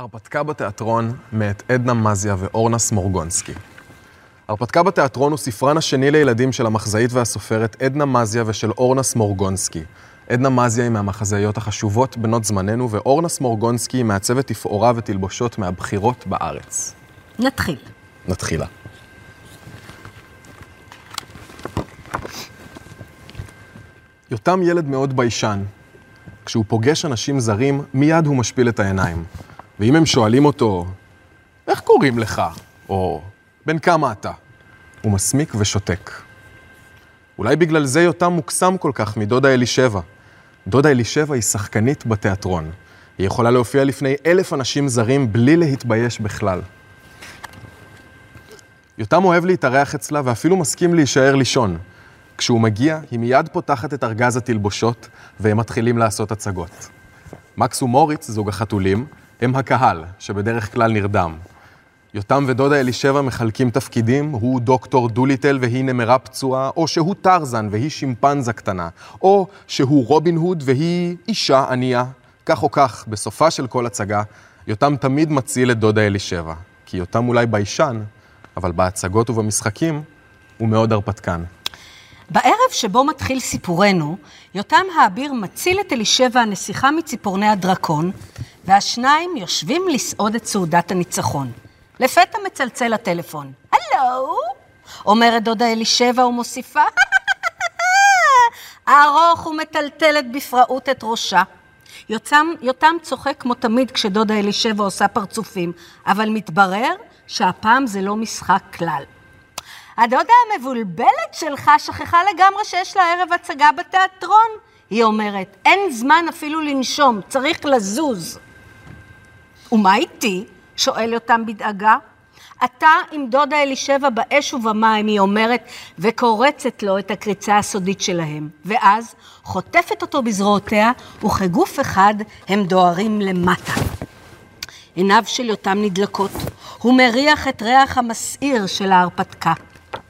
הרפתקה בתיאטרון מאת עדנה מזיה ואורנה סמורגונסקי. הרפתקה בתיאטרון הוא ספרן השני לילדים של המחזאית והסופרת עדנה מזיה ושל אורנה סמורגונסקי. עדנה מזיה היא מהמחזאיות החשובות בנות זמננו, ואורנה סמורגונסקי היא מעצבת תפאורה ותלבושות מהבכירות בארץ. נתחיל. נתחילה. יותם ילד מאוד ביישן. כשהוא פוגש אנשים זרים, מיד הוא משפיל את העיניים. ואם הם שואלים אותו, איך קוראים לך? או בן כמה אתה? הוא מסמיק ושותק. אולי בגלל זה יותם מוקסם כל כך מדודה אלישבע. דודה אלישבע היא שחקנית בתיאטרון. היא יכולה להופיע לפני אלף אנשים זרים בלי להתבייש בכלל. יותם אוהב להתארח אצלה ואפילו מסכים להישאר לישון. כשהוא מגיע, היא מיד פותחת את ארגז התלבושות, והם מתחילים לעשות הצגות. מקס ומוריץ, זוג החתולים, הם הקהל, שבדרך כלל נרדם. יותם ודודה אלישבע מחלקים תפקידים, הוא דוקטור דוליטל והיא נמרה פצועה, או שהוא טרזן והיא שימפנזה קטנה, או שהוא רובין הוד והיא אישה ענייה. כך או כך, בסופה של כל הצגה, יותם תמיד מציל את דודה אלישבע. כי יותם אולי ביישן, אבל בהצגות ובמשחקים הוא מאוד הרפתקן. בערב שבו מתחיל סיפורנו, יותם האביר מציל את אלישבע הנסיכה מציפורני הדרקון, והשניים יושבים לסעוד את סעודת הניצחון. לפתע מצלצל הטלפון. הלו? אומרת דודה אלישבע ומוסיפה, ארוך ומטלטלת בפראות את ראשה. יותם, יותם צוחק כמו תמיד כשדודה אלישבע עושה פרצופים, אבל מתברר שהפעם זה לא משחק כלל. הדודה המבולבלת שלך שכחה לגמרי שיש לה ערב הצגה בתיאטרון. היא אומרת, אין זמן אפילו לנשום, צריך לזוז. ומה איתי? שואל אותם בדאגה. אתה עם דודה אלישבע באש ובמים, היא אומרת, וקורצת לו את הקריצה הסודית שלהם. ואז חוטפת אותו בזרועותיה, וכגוף אחד הם דוהרים למטה. עיניו של יותם נדלקות, הוא מריח את ריח המסעיר של ההרפתקה.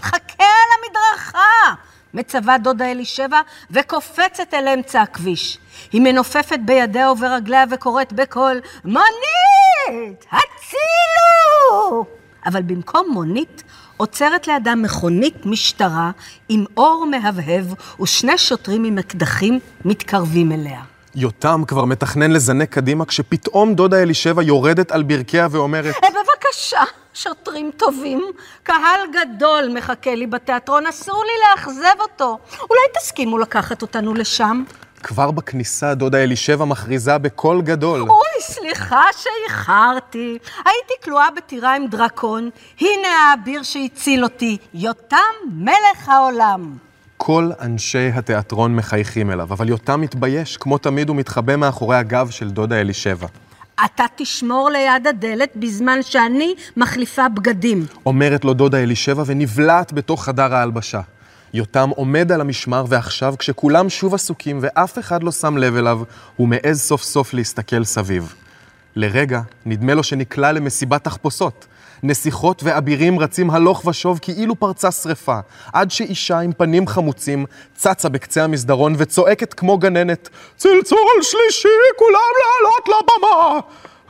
חכה על המדרכה! מצווה דודה אלישבע וקופצת אל אמצע הכביש. היא מנופפת בידיה וברגליה וקוראת בקול, מונית! הצילו! אבל במקום מונית, עוצרת לידה מכונית משטרה עם אור מהבהב ושני שוטרים עם אקדחים מתקרבים אליה. יותם כבר מתכנן לזנק קדימה כשפתאום דודה אלישבע יורדת על ברכיה ואומרת אה, בבקשה, שוטרים טובים, קהל גדול מחכה לי בתיאטרון, אסור לי לאכזב אותו. אולי תסכימו לקחת אותנו לשם? כבר בכניסה דודה אלישבע מכריזה בקול גדול. אוי, סליחה שאיחרתי. הייתי כלואה בטירה עם דרקון. הנה האביר שהציל אותי, יותם מלך העולם. כל אנשי התיאטרון מחייכים אליו, אבל יותם מתבייש, כמו תמיד הוא מתחבא מאחורי הגב של דודה אלישבע. אתה תשמור ליד הדלת בזמן שאני מחליפה בגדים. אומרת לו דודה אלישבע ונבלעת בתוך חדר ההלבשה. יותם עומד על המשמר, ועכשיו, כשכולם שוב עסוקים ואף אחד לא שם לב אליו, הוא מעז סוף סוף להסתכל סביב. לרגע, נדמה לו שנקלע למסיבת תחפושות. נסיכות ואבירים רצים הלוך ושוב כאילו פרצה שרפה, עד שאישה עם פנים חמוצים צצה בקצה המסדרון וצועקת כמו גננת, צלצול שלישי, כולם לעלות לבמה!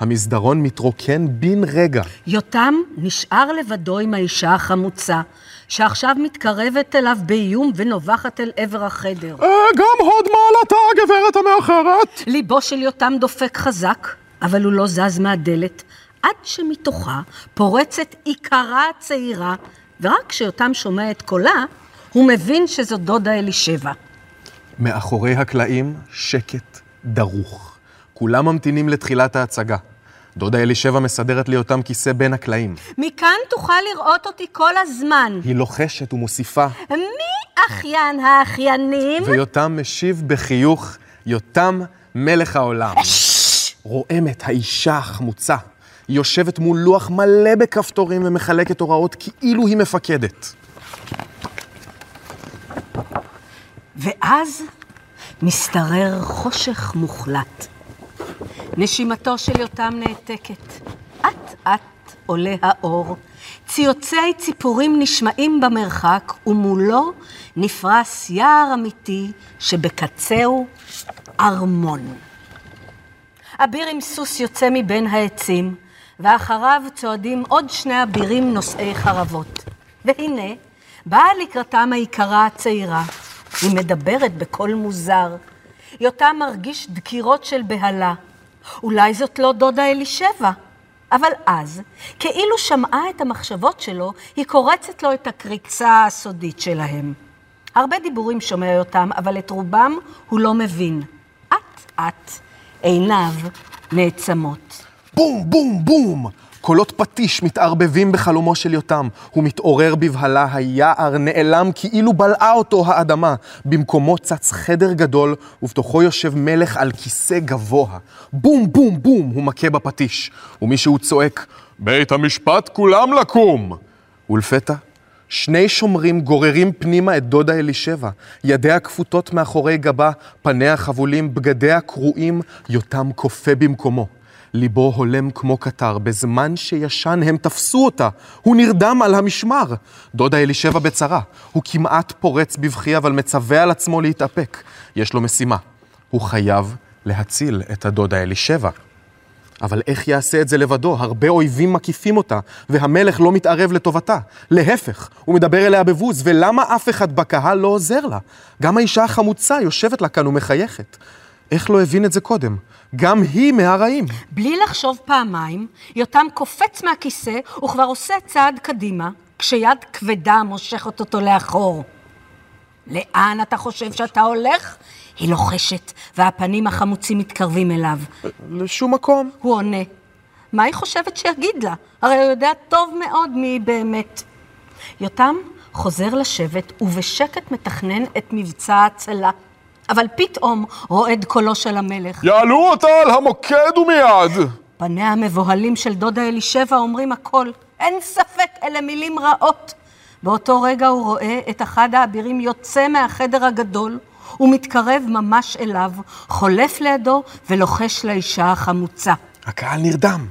המסדרון מתרוקן בן רגע. יותם נשאר לבדו עם האישה החמוצה, שעכשיו מתקרבת אליו באיום ונובחת אל עבר החדר. אה, גם הוד מעלתה, הגברת המאחרת. ליבו של יותם דופק חזק, אבל הוא לא זז מהדלת, עד שמתוכה פורצת עיקרה הצעירה, ורק כשיותם שומע את קולה, הוא מבין שזו דודה אלישבע. מאחורי הקלעים שקט דרוך. כולם ממתינים לתחילת ההצגה. דודה אלישבע מסדרת לי אותם כיסא בין הקלעים. מכאן תוכל לראות אותי כל הזמן. היא לוחשת ומוסיפה. מי אחיין האחיינים? ויותם משיב בחיוך, יותם מלך העולם. רועמת האישה החמוצה. היא יושבת מול לוח מלא בכפתורים ומחלקת הוראות כאילו היא מפקדת. ואז משתרר חושך מוחלט. נשימתו של יותם נעתקת. אט-אט עולה האור. ציוצי ציפורים נשמעים במרחק, ומולו נפרס יער אמיתי שבקצהו ארמון. אביר עם סוס יוצא מבין העצים, ואחריו צועדים עוד שני אבירים נושאי חרבות. והנה, באה לקראתם היקרה הצעירה. היא מדברת בקול מוזר. יותם מרגיש דקירות של בהלה. אולי זאת לא דודה אלישבע. אבל אז, כאילו שמעה את המחשבות שלו, היא קורצת לו את הקריצה הסודית שלהם. הרבה דיבורים שומע יותם, אבל את רובם הוא לא מבין. אט-אט עיניו נעצמות. בום, בום, בום! קולות פטיש מתערבבים בחלומו של יותם. הוא מתעורר בבהלה, היער נעלם כאילו בלעה אותו האדמה. במקומו צץ חדר גדול, ובתוכו יושב מלך על כיסא גבוה. בום, בום, בום, הוא מכה בפטיש. ומישהו צועק, בית המשפט כולם לקום! ולפתע, שני שומרים גוררים פנימה את דודה אלישבע, ידיה כפותות מאחורי גבה, פניה חבולים, בגדיה קרועים, יותם כופה במקומו. ליבו הולם כמו קטר, בזמן שישן הם תפסו אותה. הוא נרדם על המשמר. דודה אלישבע בצרה. הוא כמעט פורץ בבכי, אבל מצווה על עצמו להתאפק. יש לו משימה. הוא חייב להציל את הדודה אלישבע. אבל איך יעשה את זה לבדו? הרבה אויבים מקיפים אותה, והמלך לא מתערב לטובתה. להפך, הוא מדבר אליה בבוז, ולמה אף אחד בקהל לא עוזר לה? גם האישה החמוצה יושבת לה כאן ומחייכת. איך לא הבין את זה קודם? גם היא מהרעים. בלי לחשוב פעמיים, יותם קופץ מהכיסא וכבר עושה צעד קדימה, כשיד כבדה מושכת אותו לאחור. לאן אתה חושב שאתה הולך? היא לוחשת, והפנים החמוצים מתקרבים אליו. לשום מקום. הוא עונה. מה היא חושבת שיגיד לה? הרי הוא יודע טוב מאוד מי היא באמת. יותם חוזר לשבת ובשקט מתכנן את מבצע ההצלה. אבל פתאום רועד קולו של המלך. יעלו אותה על המוקד ומיד! פניה המבוהלים של דודה אלישבע אומרים הכל. אין ספק, אלה מילים רעות. באותו רגע הוא רואה את אחד האבירים יוצא מהחדר הגדול ומתקרב ממש אליו, חולף לידו ולוחש לאישה החמוצה. הקהל נרדם.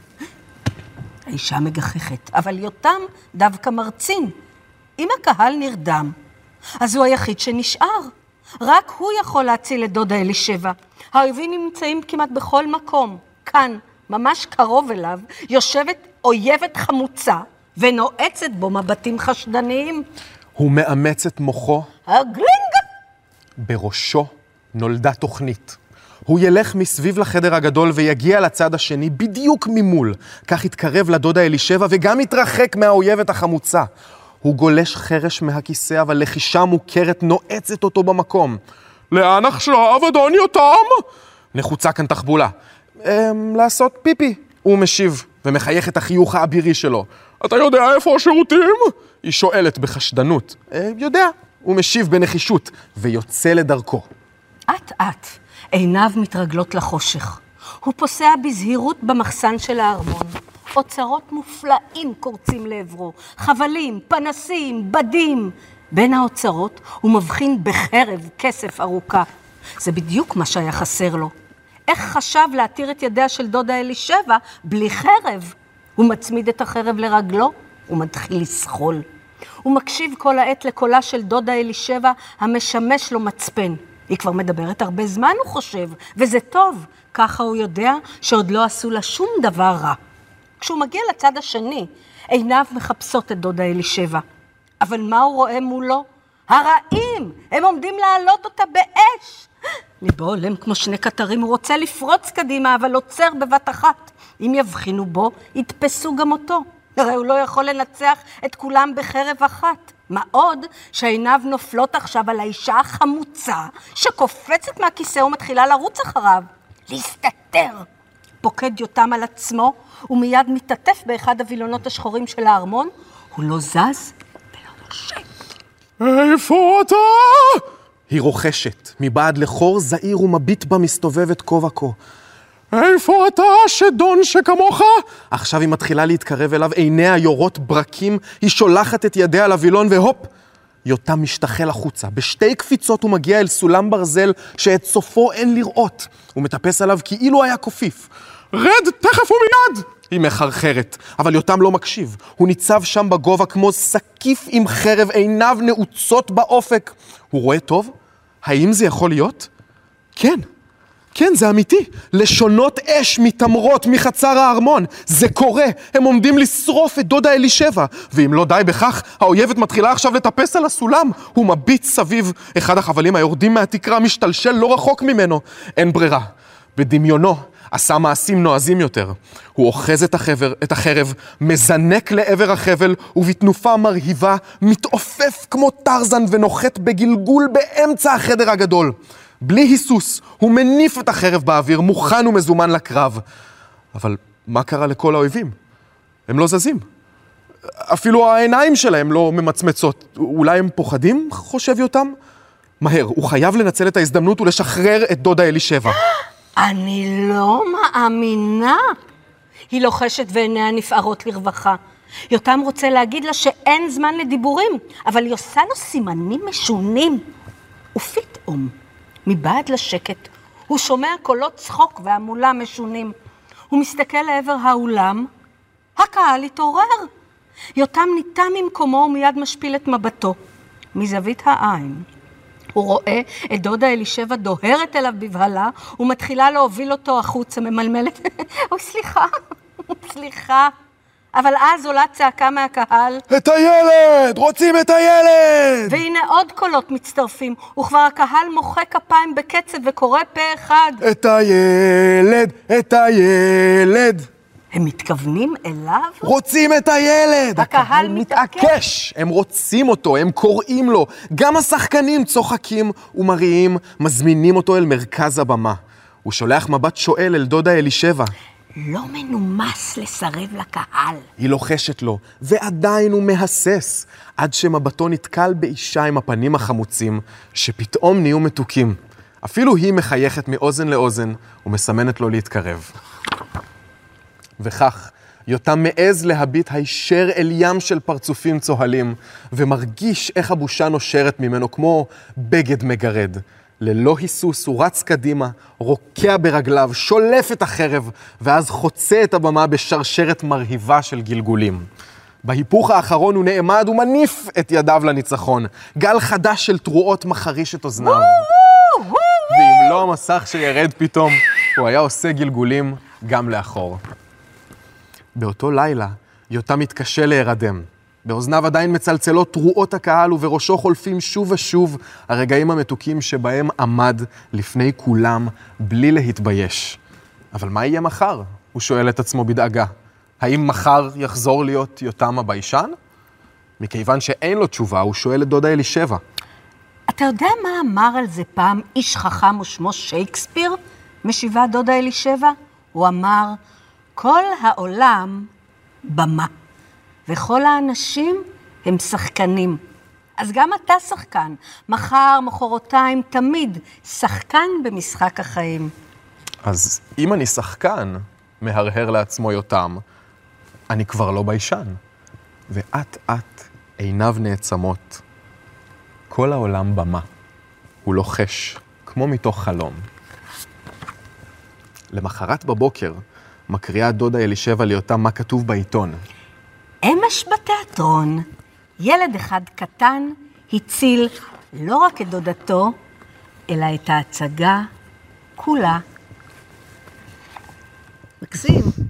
האישה מגחכת, אבל יותם דווקא מרצין. אם הקהל נרדם, אז הוא היחיד שנשאר. רק הוא יכול להציל את דודה אלישבע. האויבים נמצאים כמעט בכל מקום. כאן, ממש קרוב אליו, יושבת אויבת חמוצה ונועצת בו מבטים חשדניים. הוא מאמץ את מוחו. הגלינג! בראשו נולדה תוכנית. הוא ילך מסביב לחדר הגדול ויגיע לצד השני בדיוק ממול. כך יתקרב לדודה אלישבע וגם יתרחק מהאויבת החמוצה. הוא גולש חרש מהכיסא, אבל לחישה מוכרת נועצת אותו במקום. לאן עכשיו, אדון יותם? נחוצה כאן תחבולה. אמ, לעשות פיפי, הוא משיב, ומחייך את החיוך האבירי שלו. אתה יודע איפה השירותים? היא שואלת בחשדנות. אה, יודע, הוא משיב בנחישות, ויוצא לדרכו. אט-אט עיניו מתרגלות לחושך. הוא פוסע בזהירות במחסן של הארמון. אוצרות מופלאים קורצים לעברו, חבלים, פנסים, בדים. בין האוצרות הוא מבחין בחרב כסף ארוכה. זה בדיוק מה שהיה חסר לו. איך חשב להתיר את ידיה של דודה אלישבע בלי חרב? הוא מצמיד את החרב לרגלו ומתחיל לסחול. הוא מקשיב כל העת לקולה של דודה אלישבע המשמש לו מצפן. היא כבר מדברת הרבה זמן, הוא חושב, וזה טוב. ככה הוא יודע שעוד לא עשו לה שום דבר רע. כשהוא מגיע לצד השני, עיניו מחפשות את דודה אלישבע. אבל מה הוא רואה מולו? הרעים! הם עומדים להעלות אותה באש! ליבו הולם כמו שני קטרים, הוא רוצה לפרוץ קדימה, אבל עוצר בבת אחת. אם יבחינו בו, יתפסו גם אותו. הרי הוא לא יכול לנצח את כולם בחרב אחת. מה עוד שעיניו נופלות עכשיו על האישה החמוצה שקופצת מהכיסא ומתחילה לרוץ אחריו. להסתתר! פוקד יותם על עצמו ומיד מתעטף באחד הווילונות השחורים של הארמון. הוא לא זז ולא נושם. איפה אתה? היא רוכשת, מבעד לחור זעיר ומביט בה מסתובבת כה וכה. איפה אתה, שדון שכמוך? עכשיו היא מתחילה להתקרב אליו, עיניה יורות ברקים, היא שולחת את ידיה לווילון, והופ! יותם משתחל החוצה. בשתי קפיצות הוא מגיע אל סולם ברזל שאת סופו אין לראות. הוא מטפס עליו כאילו היה קופיף. רד תכף ומיד! היא מחרחרת, אבל יותם לא מקשיב. הוא ניצב שם בגובה כמו סקיף עם חרב, עיניו נעוצות באופק. הוא רואה טוב? האם זה יכול להיות? כן. כן, זה אמיתי. לשונות אש מתעמרות מחצר הארמון. זה קורה. הם עומדים לשרוף את דודה אלישבע. ואם לא די בכך, האויבת מתחילה עכשיו לטפס על הסולם. הוא מביט סביב. אחד החבלים היורדים מהתקרה משתלשל לא רחוק ממנו. אין ברירה. בדמיונו עשה מעשים נועזים יותר. הוא אוחז את, החבר, את החרב, מזנק לעבר החבל, ובתנופה מרהיבה מתעופף כמו טרזן ונוחת בגלגול באמצע החדר הגדול. בלי היסוס, הוא מניף את החרב באוויר, מוכן ומזומן לקרב. אבל מה קרה לכל האויבים? הם לא זזים. אפילו העיניים שלהם לא ממצמצות. אולי הם פוחדים? חושב יותם. מהר, הוא חייב לנצל את ההזדמנות ולשחרר את דודה אלישבע. אני לא מאמינה. היא לוחשת ועיניה נפערות לרווחה. יותם רוצה להגיד לה שאין זמן לדיבורים, אבל היא עושה לו סימנים משונים. ופתאום, מבעד לשקט, הוא שומע קולות צחוק והמולה משונים. הוא מסתכל לעבר האולם, הקהל התעורר. יותם ניטה ממקומו ומיד משפיל את מבטו. מזווית העין, הוא רואה את דודה אלישבע דוהרת אליו בבהלה ומתחילה להוביל אותו החוצה, ממלמלת, אוי, סליחה, סליחה. אבל אז עולה צעקה מהקהל. את הילד! רוצים את הילד! והנה עוד קולות מצטרפים, וכבר הקהל מוחא כפיים בקצב וקורא פה אחד. את הילד! את הילד! הם מתכוונים אליו? רוצים את הילד! הקהל מתעקש. הם רוצים אותו, הם קוראים לו. גם השחקנים צוחקים ומריעים, מזמינים אותו אל מרכז הבמה. הוא שולח מבט שואל אל דודה אלישבע. לא מנומס לסרב לקהל. היא לוחשת לו, ועדיין הוא מהסס, עד שמבטו נתקל באישה עם הפנים החמוצים, שפתאום נהיו מתוקים. אפילו היא מחייכת מאוזן לאוזן ומסמנת לו להתקרב. וכך, יותם מעז להביט הישר אל ים של פרצופים צוהלים, ומרגיש איך הבושה נושרת ממנו כמו בגד מגרד. ללא היסוס הוא רץ קדימה, רוקע ברגליו, שולף את החרב, ואז חוצה את הבמה בשרשרת מרהיבה של גלגולים. בהיפוך האחרון הוא נעמד ומניף את ידיו לניצחון. גל חדש של תרועות מחריש את אוזניו. ואם לא המסך שירד פתאום, הוא היה עושה גלגולים גם לאחור. באותו לילה, יותם מתקשה להירדם. באוזניו עדיין מצלצלות תרועות הקהל ובראשו חולפים שוב ושוב הרגעים המתוקים שבהם עמד לפני כולם בלי להתבייש. אבל מה יהיה מחר? הוא שואל את עצמו בדאגה. האם מחר יחזור להיות יותם הביישן? מכיוון שאין לו תשובה, הוא שואל את דודה אלישבע. אתה יודע מה אמר על זה פעם איש חכם ושמו שייקספיר? משיבה דודה אלישבע? הוא אמר, כל העולם במה, וכל האנשים הם שחקנים. אז גם אתה שחקן. מחר, מחרתיים, תמיד שחקן במשחק החיים. אז אם אני שחקן, מהרהר לעצמו יותם, אני כבר לא ביישן. ואט אט עיניו נעצמות. כל העולם במה. הוא לוחש, כמו מתוך חלום. למחרת בבוקר, מקריאה דודה אלישבע ליותם מה כתוב בעיתון. אמש בתיאטרון, ילד אחד קטן הציל לא רק את דודתו, אלא את ההצגה כולה. מקסים.